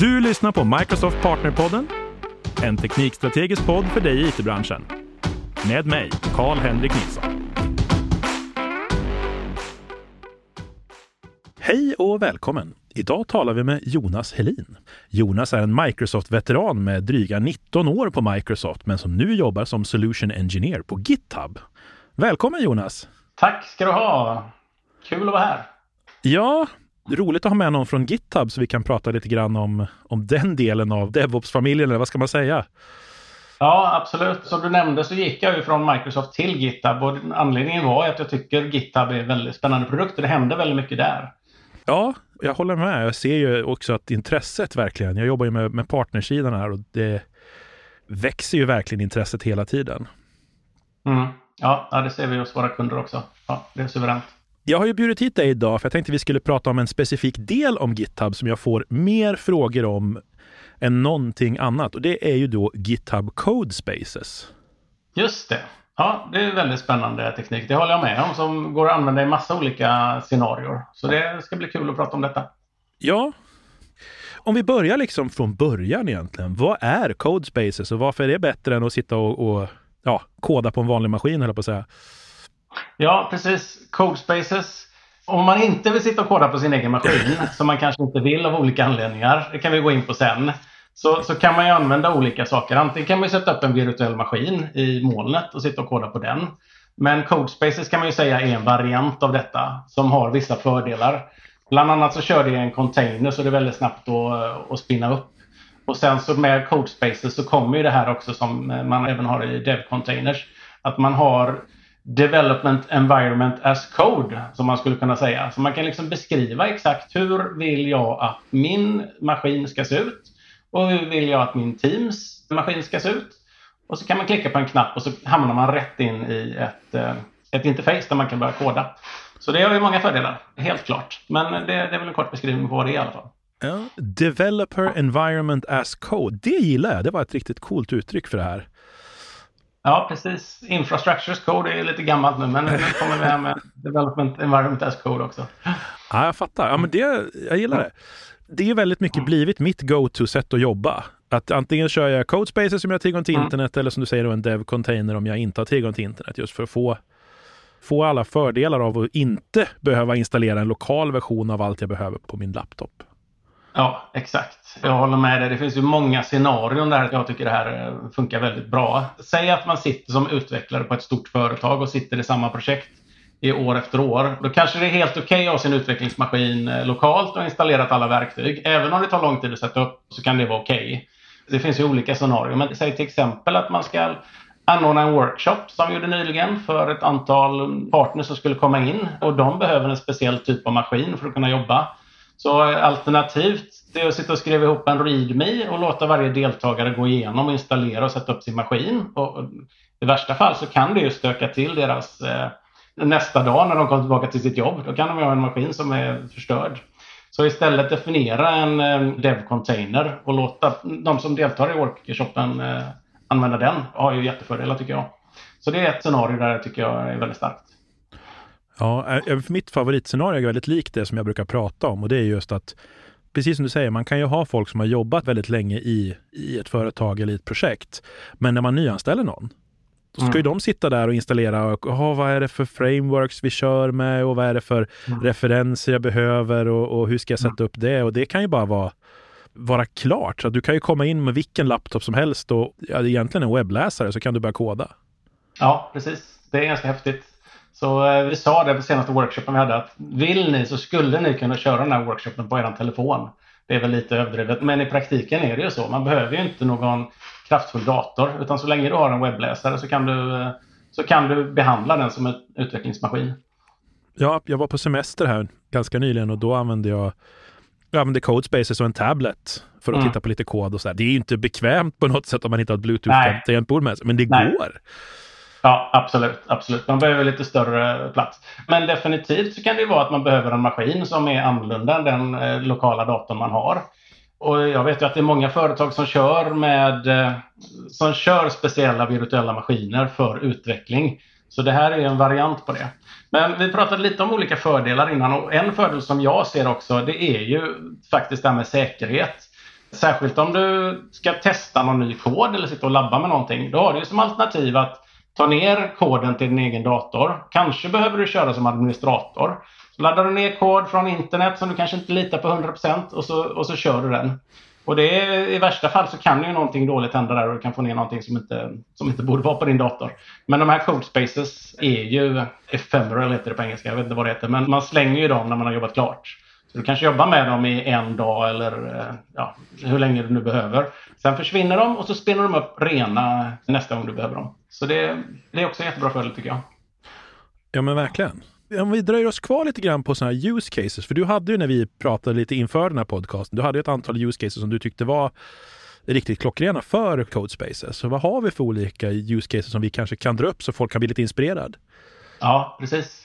Du lyssnar på Microsoft Partnerpodden, en teknikstrategisk podd för dig i it-branschen. Med mig, Karl-Henrik Nilsson. Hej och välkommen! Idag talar vi med Jonas Helin. Jonas är en Microsoft-veteran med dryga 19 år på Microsoft, men som nu jobbar som Solution Engineer på GitHub. Välkommen Jonas! Tack ska du ha! Kul att vara här! Ja, roligt att ha med någon från GitHub så vi kan prata lite grann om, om den delen av DevOps-familjen, eller vad ska man säga? Ja, absolut. Som du nämnde så gick jag ju från Microsoft till GitHub och anledningen var att jag tycker GitHub är en väldigt spännande produkt och det händer väldigt mycket där. Ja, jag håller med. Jag ser ju också att intresset verkligen, jag jobbar ju med, med partnersidan här och det växer ju verkligen intresset hela tiden. Mm. Ja, det ser vi hos våra kunder också. Ja, det är suveränt. Jag har ju bjudit hit dig idag för jag tänkte vi skulle prata om en specifik del om GitHub som jag får mer frågor om än någonting annat och det är ju då GitHub Code Spaces. Just det. Ja, det är väldigt spännande teknik. Det håller jag med om som går att använda i massa olika scenarier. Så det ska bli kul att prata om detta. Ja. Om vi börjar liksom från början egentligen. Vad är Code Spaces och varför är det bättre än att sitta och, och ja, koda på en vanlig maskin, höll på att säga? Ja, precis. Codespaces. Om man inte vill sitta och koda på sin egen maskin, som man kanske inte vill av olika anledningar, det kan vi gå in på sen, så, så kan man ju använda olika saker. Antingen kan man sätta upp en virtuell maskin i molnet och sitta och koda på den. Men Codespaces kan man ju säga är en variant av detta som har vissa fördelar. Bland annat så kör det i en container så det är väldigt snabbt att, att spinna upp. Och sen så med Codespaces så kommer ju det här också som man även har i Dev Containers. Att man har Development Environment as Code, som man skulle kunna säga. Så man kan liksom beskriva exakt hur vill jag att min maskin ska se ut och hur vill jag att min teams maskin ska se ut. Och så kan man klicka på en knapp och så hamnar man rätt in i ett, eh, ett interface där man kan börja koda. Så det har ju många fördelar, helt klart. Men det, det är väl en kort beskrivning på vad det är i alla fall. Ja, Developer Environment as Code, det gillar jag. Det var ett riktigt coolt uttryck för det här. Ja, precis. Infrastructures Code är lite gammalt nu, men nu kommer vi här med Development Environment as Code också. Ja, jag fattar. Ja, men det, jag gillar det. Det är väldigt mycket blivit mitt go-to-sätt att jobba. Att antingen kör jag Codespaces om jag har tillgång till mm. internet eller som du säger då en dev-container om jag inte har tillgång till internet. Just för att få, få alla fördelar av att inte behöva installera en lokal version av allt jag behöver på min laptop. Ja, exakt. Jag håller med dig. Det finns ju många scenarion där jag tycker det här eh, funkar väldigt bra. Säg att man sitter som utvecklare på ett stort företag och sitter i samma projekt i år efter år. Då kanske det är helt okej okay att ha sin utvecklingsmaskin eh, lokalt och installerat alla verktyg. Även om det tar lång tid att sätta upp så kan det vara okej. Okay. Det finns ju olika scenarier. Men säg till exempel att man ska anordna en workshop som vi gjorde nyligen för ett antal partners som skulle komma in och de behöver en speciell typ av maskin för att kunna jobba. Så alternativt det är att sitta och skriva ihop en readme och låta varje deltagare gå igenom och installera och sätta upp sin maskin. Och I värsta fall så kan det ju stöka till deras eh, nästa dag när de kommer tillbaka till sitt jobb. Då kan de ha en maskin som är förstörd. Så istället definiera en eh, dev-container och låta de som deltar i workshopen eh, använda den har ju jättefördelar tycker jag. Så det är ett scenario där jag tycker jag är väldigt starkt. Ja, eh, mitt favoritscenario är väldigt likt det som jag brukar prata om och det är just att precis som du säger, man kan ju ha folk som har jobbat väldigt länge i, i ett företag eller i ett projekt. Men när man nyanställer någon, då ska mm. ju de sitta där och installera och aha, vad är det för frameworks vi kör med och vad är det för mm. referenser jag behöver och, och, hur ska jag sätta upp det? Och det kan ju bara vara, vara klart. Så du kan ju komma in med vilken laptop som helst och ja, egentligen en webbläsare så kan du börja koda. Ja, precis. Det är ganska häftigt. Så eh, vi sa det på senaste workshopen vi hade att vill ni så skulle ni kunna köra den här workshopen på er telefon. Det är väl lite överdrivet, men i praktiken är det ju så. Man behöver ju inte någon kraftfull dator, utan så länge du har en webbläsare så kan du, eh, så kan du behandla den som en utvecklingsmaskin. Ja, jag var på semester här ganska nyligen och då använde jag jag använde Codespaces och en tablet för att mm. titta på lite kod och så. Där. Det är ju inte bekvämt på något sätt om man inte har ett Bluetooth-tangentbord med sig, men det Nej. går. Ja, absolut. absolut. Man behöver lite större plats. Men definitivt så kan det vara att man behöver en maskin som är annorlunda än den eh, lokala datorn man har. Och jag vet ju att det är många företag som kör med eh, som kör speciella virtuella maskiner för utveckling. Så det här är en variant på det. Men vi pratade lite om olika fördelar innan och en fördel som jag ser också det är ju faktiskt det här med säkerhet. Särskilt om du ska testa någon ny kod eller sitta och labba med någonting. Då har du som alternativ att ta ner koden till din egen dator. Kanske behöver du köra som administrator. Så laddar du ner kod från internet som du kanske inte litar på 100% och så, och så kör du den. Och det är, i värsta fall så kan ju någonting dåligt hända där och du kan få ner någonting som inte, som inte borde vara på din dator. Men de här Codespaces är ju ephemeral heter det på engelska, jag vet inte vad det heter, men man slänger ju dem när man har jobbat klart. Så du kanske jobbar med dem i en dag eller ja, hur länge du nu behöver. Sen försvinner de och så spinner de upp rena nästa gång du behöver dem. Så det, det är också en jättebra fördel tycker jag. Ja men verkligen. Om vi dröjer oss kvar lite grann på sådana här use cases, för du hade ju när vi pratade lite inför den här podcasten, du hade ett antal use cases som du tyckte var riktigt klockrena för Codespaces. Så vad har vi för olika use cases som vi kanske kan dra upp så folk kan bli lite inspirerad? Ja, precis.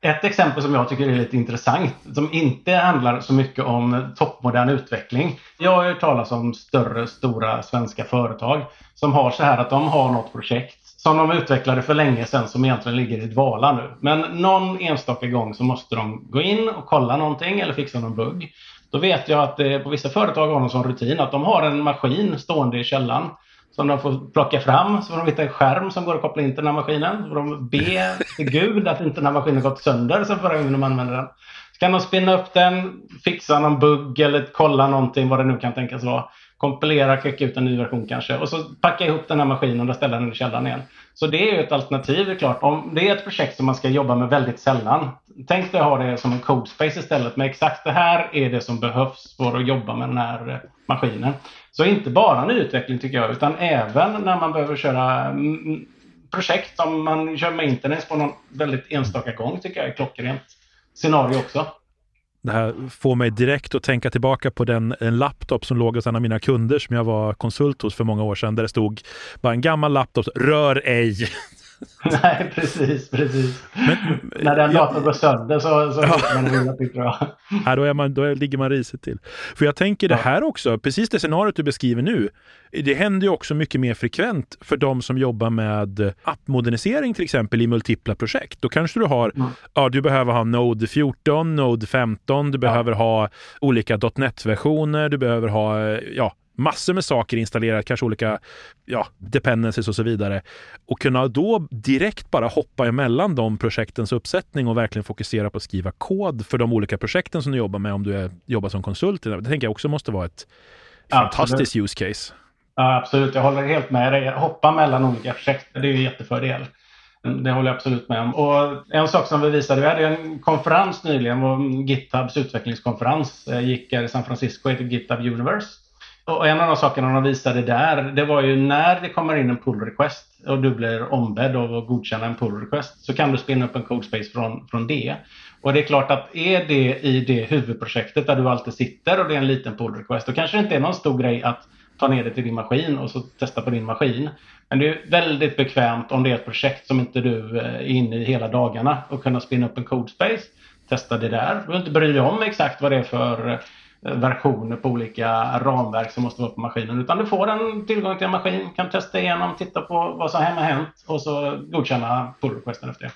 Ett exempel som jag tycker är lite intressant, som inte handlar så mycket om toppmodern utveckling. Jag har hört talas om större, stora svenska företag som har så här att de har något projekt som de utvecklade för länge sedan som egentligen ligger i dvala nu. Men någon enstaka gång så måste de gå in och kolla någonting eller fixa någon bugg. Då vet jag att det, på vissa företag har de som rutin att de har en maskin stående i källan som de får plocka fram. Så får de hitta en skärm som går att koppla in till den här maskinen. Så får de be till Gud att inte den här maskinen gått sönder sen förra gången de använde den. Så kan de spinna upp den, fixa någon bugg eller kolla någonting vad det nu kan tänkas vara kompilera, skicka ut en ny version kanske och så packa ihop den här maskinen och ställa den i källaren igen. Så det är ju ett alternativ, det är klart. Om det är ett projekt som man ska jobba med väldigt sällan. Tänk dig att ha det som en codespace istället med exakt det här är det som behövs för att jobba med den här eh, maskinen. Så inte bara nyutveckling tycker jag, utan även när man behöver köra mm, mm, projekt som man kör med internet på någon väldigt enstaka gång tycker jag är klockrent scenario också. Det här får mig direkt att tänka tillbaka på den, en laptop som låg hos en av mina kunder som jag var konsult hos för många år sedan. Där det stod bara en gammal laptop, rör ej. Nej, precis, precis. Men, När den datorn går sönder så, så ja. man illa, tycker jag. Ja, då, är man, då ligger man risigt till. För jag tänker det här också, precis det scenariot du beskriver nu, det händer ju också mycket mer frekvent för de som jobbar med appmodernisering till exempel i multipla projekt. Då kanske du har, mm. ja du behöver ha Node 14, Node 15, du behöver ja. ha olika .NET-versioner, du behöver ha ja, massor med saker installerat, kanske olika ja, dependencies och så vidare. Och kunna då direkt bara hoppa emellan de projektens uppsättning och verkligen fokusera på att skriva kod för de olika projekten som du jobbar med om du är, jobbar som konsult. Det tänker jag också måste vara ett fantastiskt use case. Ja, absolut, jag håller helt med dig. Hoppa mellan olika projekt, det är ju en jättefördel. Det håller jag absolut med om. Och en sak som vi visade, vi hade en konferens nyligen, GitHubs utvecklingskonferens, eh, gick här i San Francisco, heter GitHub Universe. Och en av de sakerna de visade där, det var ju när det kommer in en pull request och du blir ombedd av att godkänna en pull request så kan du spinna upp en codespace från, från det. Och det är klart att är det i det huvudprojektet där du alltid sitter och det är en liten pull request, då kanske det inte är någon stor grej att ta ner det till din maskin och så testa på din maskin. Men det är väldigt bekvämt om det är ett projekt som inte du eh, är inne i hela dagarna och kunna spinna upp en codespace, testa det där. Du behöver inte bry dig om exakt vad det är för versioner på olika ramverk som måste vara på maskinen. Utan du får en tillgång till en maskin, kan testa igenom, titta på vad som har hänt och så godkänna pull requesten efter det.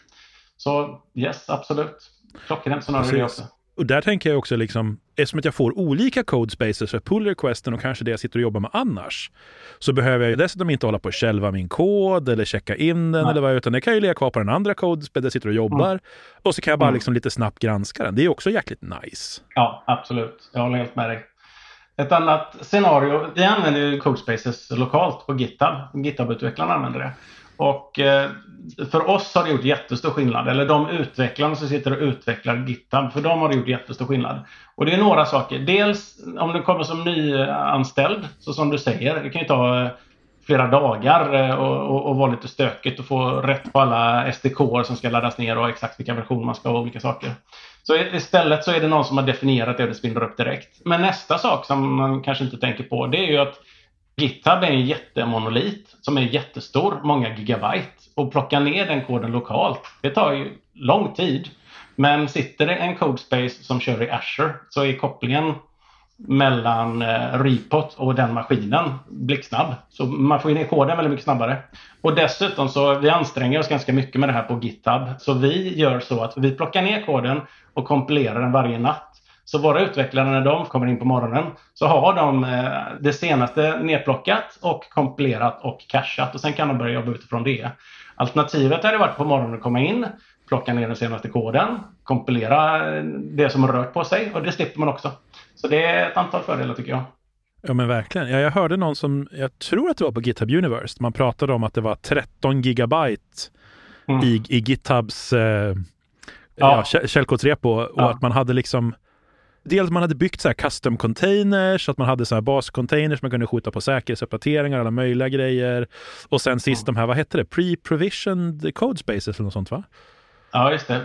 Så yes, absolut. Klockrent scenario det också. Och där tänker jag också liksom, eftersom att jag får olika code spaces för pull requesten och kanske det jag sitter och jobbar med annars, så behöver jag dessutom inte hålla på och själva min kod eller checka in den eller vad, utan det kan ju ligga kvar på den andra code där jag sitter och jobbar. Mm. Och så kan jag bara mm. liksom lite snabbt granska den. Det är också jäkligt nice. Ja, absolut. Jag håller helt med dig. Ett annat scenario, vi använder ju Codespaces lokalt på GitHub. GitHub-utvecklarna använder det. Och eh, för oss har det gjort jättestor skillnad. Eller de utvecklarna som sitter och utvecklar GitHub, för dem har det gjort jättestor skillnad. Och det är några saker. Dels om du kommer som nyanställd, så som du säger, det kan ju ta eh, flera dagar eh, och, och, och vara lite stökigt och få rätt på alla SDK som ska laddas ner och exakt vilka versioner man ska ha och olika saker. Så istället så är det någon som har definierat det och det spinner upp direkt. Men nästa sak som man kanske inte tänker på det är ju att GitHub är en jättemonolit som är jättestor, många gigabyte. Och plocka ner den koden lokalt, det tar ju lång tid. Men sitter det en codespace som kör i Azure så är kopplingen mellan eh, repot och den maskinen blixtsnabb. Så man får ner koden väldigt mycket snabbare. Och dessutom så vi anstränger oss ganska mycket med det här på GitHub. Så vi gör så att vi plockar ner koden och kompilerar den varje natt. Så våra utvecklare när de kommer in på morgonen så har de det senaste nedplockat och kompilerat och cachat och sen kan de börja jobba utifrån det. Alternativet hade varit på morgonen att komma in, plocka ner den senaste koden, kompilera det som har rört på sig och det slipper man också. Så det är ett antal fördelar tycker jag. Ja men verkligen. Ja, jag hörde någon som, jag tror att det var på GitHub Universe, man pratade om att det var 13 gigabyte mm. i, i GitHubs eh, ja. ja, källkodsrepo och ja. att man hade liksom Dels man hade byggt så här custom containers, att man hade så här bascontainers man kunde skjuta på säkerhetsuppdateringar, alla möjliga grejer. Och sen sist mm. de här, vad hette det, pre-provisioned code spaces eller något sånt va? Ja, just det.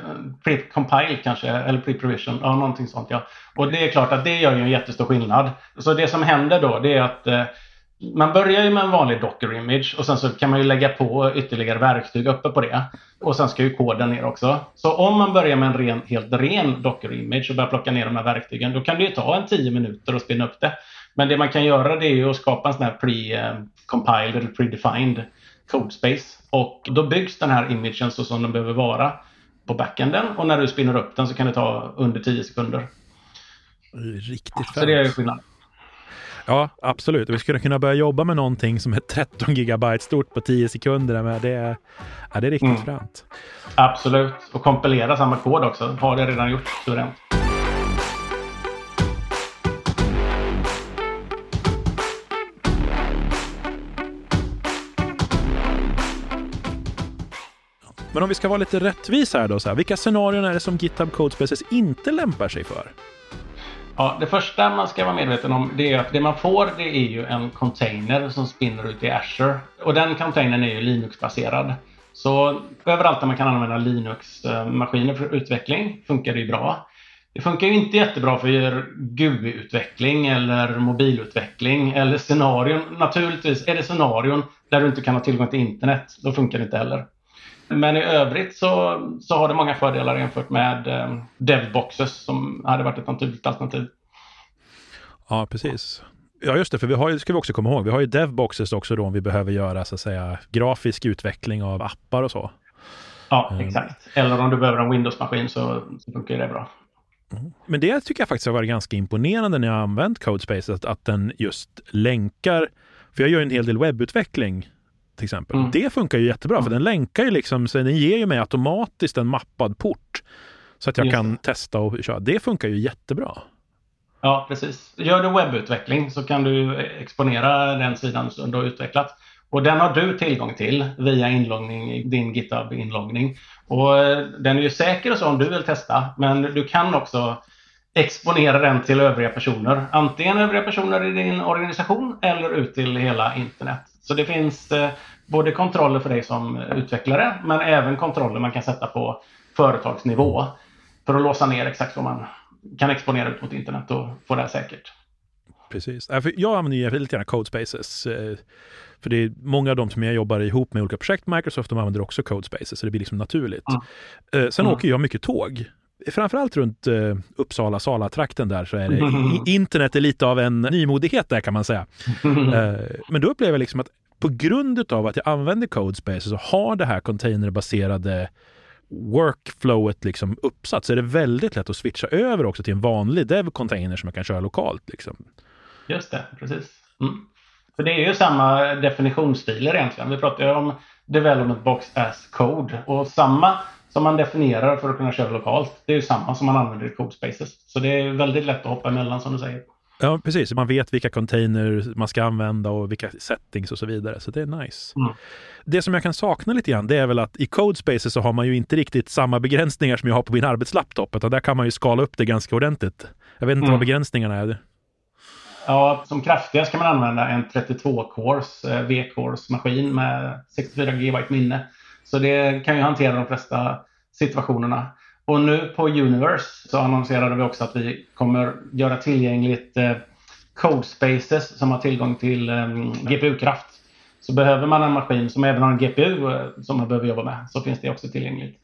Pre-compile kanske, eller pre-provision. Ja, någonting sånt ja. Och det är klart att det gör ju en jättestor skillnad. Så det som händer då, det är att eh, man börjar ju med en vanlig Docker image och sen så kan man ju lägga på ytterligare verktyg uppe på det. Och sen ska ju koden ner också. Så om man börjar med en ren, helt ren Docker image och börjar plocka ner de här verktygen, då kan det ju ta en 10 minuter att spinna upp det. Men det man kan göra det är ju att skapa en sån här pre-compiled eller pre-defined codespace. Och då byggs den här imagen så som den behöver vara på backenden och när du spinner upp den så kan det ta under 10 sekunder. Riktigt fett. Så det är skillnad. Ja, absolut. Vi skulle kunna börja jobba med någonting som är 13 gigabyte stort på 10 sekunder. Men det, är, ja, det är riktigt mm. fränt. Absolut. Och kompilera samma kod också. Har det redan gjort suveränt. Men om vi ska vara lite rättvisa här då, så här, vilka scenarion är det som GitHub Codespaces inte lämpar sig för? Ja, det första man ska vara medveten om det är att det man får det är ju en container som spinner ut i Azure. Och den containern är ju Linux-baserad. Så överallt där man kan använda Linux-maskiner för utveckling funkar det ju bra. Det funkar ju inte jättebra för GUI-utveckling eller mobilutveckling eller scenarion. Naturligtvis är det scenarion där du inte kan ha tillgång till internet. Då funkar det inte heller. Men i övrigt så, så har det många fördelar jämfört med eh, DevBoxes som hade varit ett naturligt alternativ. Ja, precis. Ja, just det, för vi har ju, ska vi också komma ihåg, vi har ju DevBoxes också då om vi behöver göra så att säga grafisk utveckling av appar och så. Ja, mm. exakt. Eller om du behöver en Windows-maskin så, så funkar det bra. Mm. Men det tycker jag faktiskt har varit ganska imponerande när jag har använt Codespace, att, att den just länkar, för jag gör en hel del webbutveckling till exempel. Mm. Det funkar ju jättebra mm. för den länkar ju liksom, så den ger ju mig automatiskt en mappad port. Så att jag Just kan det. testa och köra. Det funkar ju jättebra. Ja, precis. Gör du webbutveckling så kan du exponera den sidan som du har utvecklat. Och den har du tillgång till via inloggning din GitHub-inloggning. Och eh, den är ju säker och så om du vill testa, men du kan också exponera den till övriga personer. Antingen övriga personer i din organisation eller ut till hela internet. Så det finns eh, både kontroller för dig som utvecklare men även kontroller man kan sätta på företagsnivå för att låsa ner exakt vad man kan exponera ut mot internet och få det här säkert. Precis. Jag använder ju väldigt gärna Codespaces. Eh, för det är många av dem som jag jobbar ihop med olika projekt, Microsoft, de använder också Codespaces, så det blir liksom naturligt. Mm. Sen mm. åker jag mycket tåg framförallt runt eh, Uppsala, Sala-trakten där så är det, internet är lite av en nymodighet där kan man säga. eh, men då upplever jag liksom att på grund av att jag använder Codespace så har det här containerbaserade workflowet liksom uppsatt så är det väldigt lätt att switcha över också till en vanlig dev-container som jag kan köra lokalt. Liksom. Just det, precis. Mm. För det är ju samma definitionsstilar egentligen. Vi pratar ju om development box as code och samma som man definierar för att kunna köra lokalt. Det är ju samma som man använder i Codespaces. Så det är väldigt lätt att hoppa emellan som du säger. Ja, precis. Man vet vilka container man ska använda och vilka settings och så vidare. Så det är nice. Mm. Det som jag kan sakna lite grann, det är väl att i Codespaces så har man ju inte riktigt samma begränsningar som jag har på min arbetslaptop, utan där kan man ju skala upp det ganska ordentligt. Jag vet inte mm. vad begränsningarna är. Ja, som kraftigast kan man använda en 32-cores eh, V-cores-maskin med 64 GB minne. Så det kan ju hantera de flesta situationerna. Och nu på Universe så annonserade vi också att vi kommer göra tillgängligt eh, Code Spaces som har tillgång till eh, GPU-kraft. Så behöver man en maskin som även har en GPU eh, som man behöver jobba med så finns det också tillgängligt.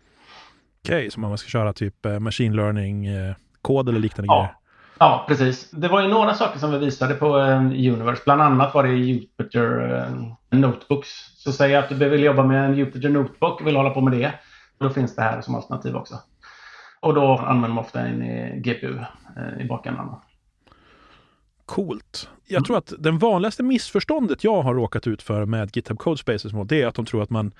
Okej, okay, så man ska köra typ eh, machine learning-kod eh, eller liknande ja. grejer? Ja, precis. Det var ju några saker som vi visade på eh, Universe. Bland annat var det Jupyter eh, Notebooks. Så säg att du vill jobba med en Jupyter Notebook och vill hålla på med det. Då finns det här som alternativ också. Och då använder man ofta en eh, GPU i bakändan. Coolt. Jag tror att den vanligaste missförståndet jag har råkat ut för med GitHub Codespaces det är att de tror att man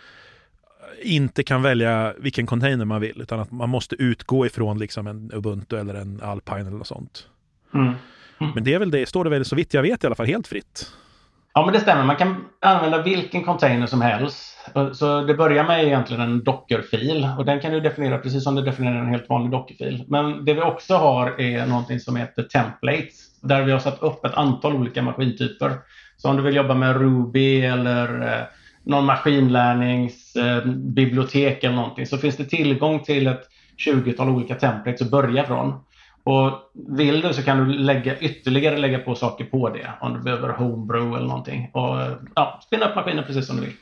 inte kan välja vilken container man vill utan att man måste utgå ifrån liksom en Ubuntu eller en Alpine eller något sånt. Mm. Mm. Men det är väl det, står det väl så vitt jag vet i alla fall helt fritt. Ja men det stämmer, man kan använda vilken container som helst. Så det börjar med egentligen en dockerfil och den kan du definiera precis som du definierar en helt vanlig dockerfil. Men det vi också har är någonting som heter templates där vi har satt upp ett antal olika maskintyper. Så om du vill jobba med Ruby eller eh, någon maskinlärningsbibliotek eller någonting så finns det tillgång till ett 20-tal olika templates att börja från. Och vill du så kan du lägga, ytterligare lägga på saker på det om du behöver homebrew eller någonting. Och ja, spinna upp maskinen precis som du vill.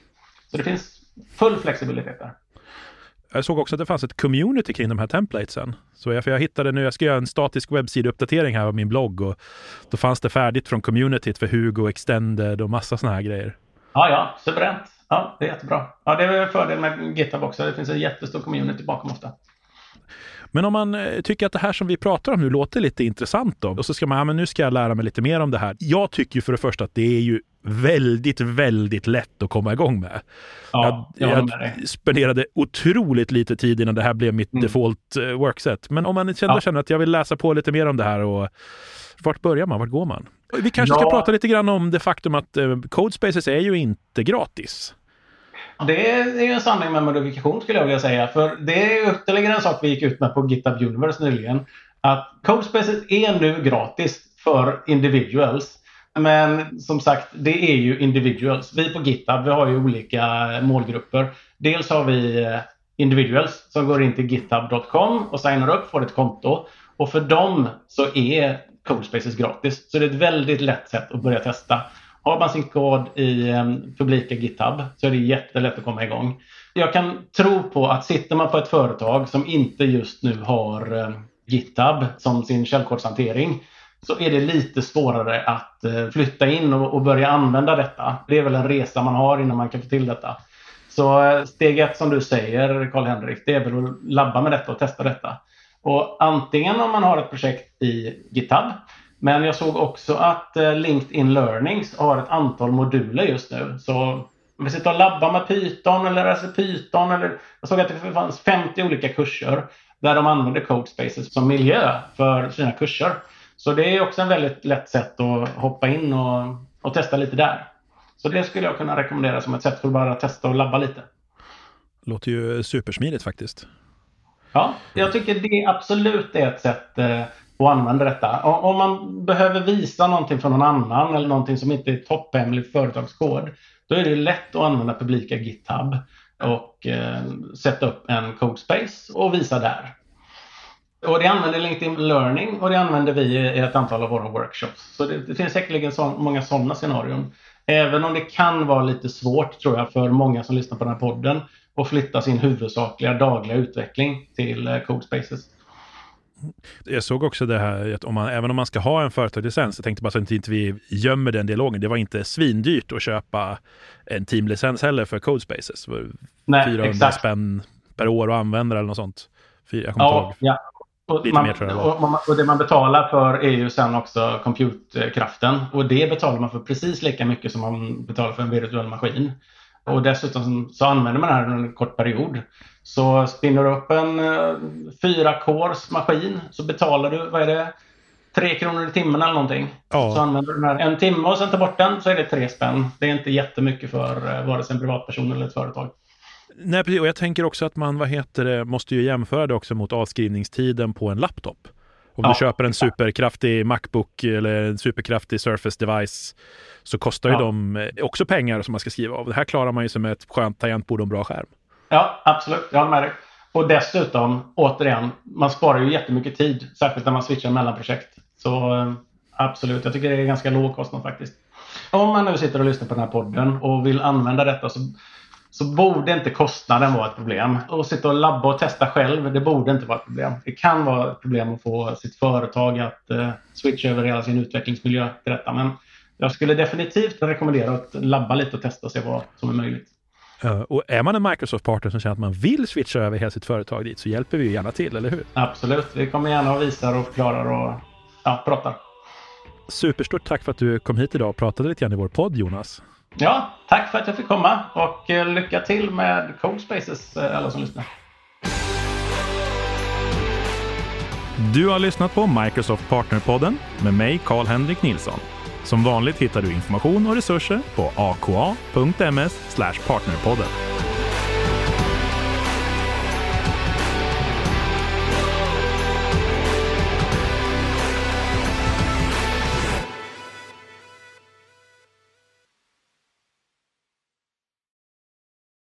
Så det finns full flexibilitet där. Jag såg också att det fanns ett community kring de här templatesen. Så jag, för jag hittade nu, jag ska göra en statisk webbsideuppdatering här av min blogg och då fanns det färdigt från communityt för Hugo Extended och massa sådana här grejer. Ja, ja, suveränt. Ja, det är jättebra. Ja, det är en fördel med GitHub också. Det finns en jättestor community bakom ofta. Men om man eh, tycker att det här som vi pratar om nu låter lite intressant då, och så ska man, ja men nu ska jag lära mig lite mer om det här. Jag tycker ju för det första att det är ju väldigt, väldigt lätt att komma igång med. Ja, jag, jag, jag spenderade otroligt lite tid innan det här blev mitt mm. default uh, workset. Men om man känner, ja. känner att jag vill läsa på lite mer om det här och vart börjar man? Vart går man? Vi kanske ja. ska prata lite grann om det faktum att uh, Codespaces är ju inte gratis. Det är ju en sanning med modifikation skulle jag vilja säga. För det är ytterligare en sak vi gick ut med på GitHub Universe nyligen. Att Codespaces är nu gratis för individuals. Men som sagt, det är ju individuals. Vi på GitHub vi har ju olika målgrupper. Dels har vi eh, individuals som går in till github.com och signar upp, får ett konto. Och för dem så är Codespaces gratis. Så det är ett väldigt lätt sätt att börja testa. Har man sin kod i ehm, publika GitHub så är det jättelätt att komma igång. Jag kan tro på att sitter man på ett företag som inte just nu har ehm, GitHub som sin källkodshantering så är det lite svårare att eh, flytta in och, börja använda detta. Det är väl en resa man har innan man kan få till detta. Så eh, steg ett som du säger Karl-Henrik, det är väl att labba med detta och testa detta. Och antingen om man har ett projekt i GitHub men jag såg också att eh, LinkedIn Learnings har ett antal moduler just nu. Så om vi sitter och labbar med Python eller läser Python. Eller, jag såg att det fanns 50 olika kurser där de använder Codespaces som miljö för sina kurser. Så det är också en väldigt lätt sätt att hoppa in och, och testa lite där. Så det skulle jag kunna rekommendera som ett sätt för att bara testa och labba lite. Låter ju supersmidigt faktiskt. Ja, jag tycker det absolut är ett sätt eh, att använda detta. Om man behöver visa någonting för någon annan eller någonting som inte är topphemlig företagskod, då är det lätt att använda publika GitHub och eh, sätta upp en codespace och visa där. Och det använder LinkedIn Learning och det använder vi i ett antal av våra workshops. Så det, det finns säkerligen så, många sådana scenarion. Även om det kan vara lite svårt tror jag för många som lyssnar på den här podden att flytta sin huvudsakliga dagliga utveckling till eh, Codespaces. Jag såg också det här att om man, även om man ska ha en företagslicens, jag tänkte bara så att inte vi gömmer den dialogen. Det var inte svindyrt att köpa en teamlicens heller för Codespaces. Nej, 400 exakt. spänn per år att använda eller något sånt. Jag kommer ja, ihåg. Ja. Och, man, mer, och, och, det man betalar för är ju sen också compute-kraften. Och det betalar man för precis lika mycket som man betalar för en virtuell maskin. Och dessutom så använder man det här under en kort period. Så spinner du upp en eh, fyra cores maskin så betalar du, vad är det, tre kronor i timmen eller någonting. Ja. Så använder du den här en timme och sen tar bort den så är det tre spänn. Det är inte jättemycket för eh, vare sig en privatperson eller ett företag. Nej, precis. Och jag tänker också att man, vad heter det, måste ju jämföra det också mot avskrivningstiden på en laptop. Om ja. du köper en superkraftig Macbook eller en superkraftig Surface device så kostar ju ja. de eh, också pengar som man ska skriva av. Det här klarar man ju som ett skönt tangentbord och en bra skärm. Ja, absolut. Jag håller med dig. Och dessutom, återigen, man sparar ju jättemycket tid. Särskilt när man switchar mellan projekt. Så eh, absolut, jag tycker det är ganska låg kostnad faktiskt. Om man nu sitter och lyssnar på den här podden och vill använda detta så, så borde inte kostnaden vara ett problem. Och sitta och labba och testa själv, det borde inte vara ett problem. Det kan vara ett problem att få sitt företag att uh, switcha över hela sin utvecklingsmiljö till detta. Men jag skulle definitivt rekommendera att labba lite och testa och se vad som är möjligt. Uh, och är man en Microsoft-partner som känner att man vill switcha över hela sitt företag dit så hjälper vi gärna till, eller hur? Absolut. Vi kommer gärna och visar och förklarar och ja, pratar. Superstort tack för att du kom hit idag och pratade lite grann i vår podd, Jonas. Ja, tack för att jag fick komma och eh, lycka till med Cold Spaces, eh, alla som lyssnar. Du har lyssnat på Microsoft Partnerpodden med mig, Karl-Henrik Nilsson. Som vanligt hittar du information och resurser på aka.ms partnerpodden.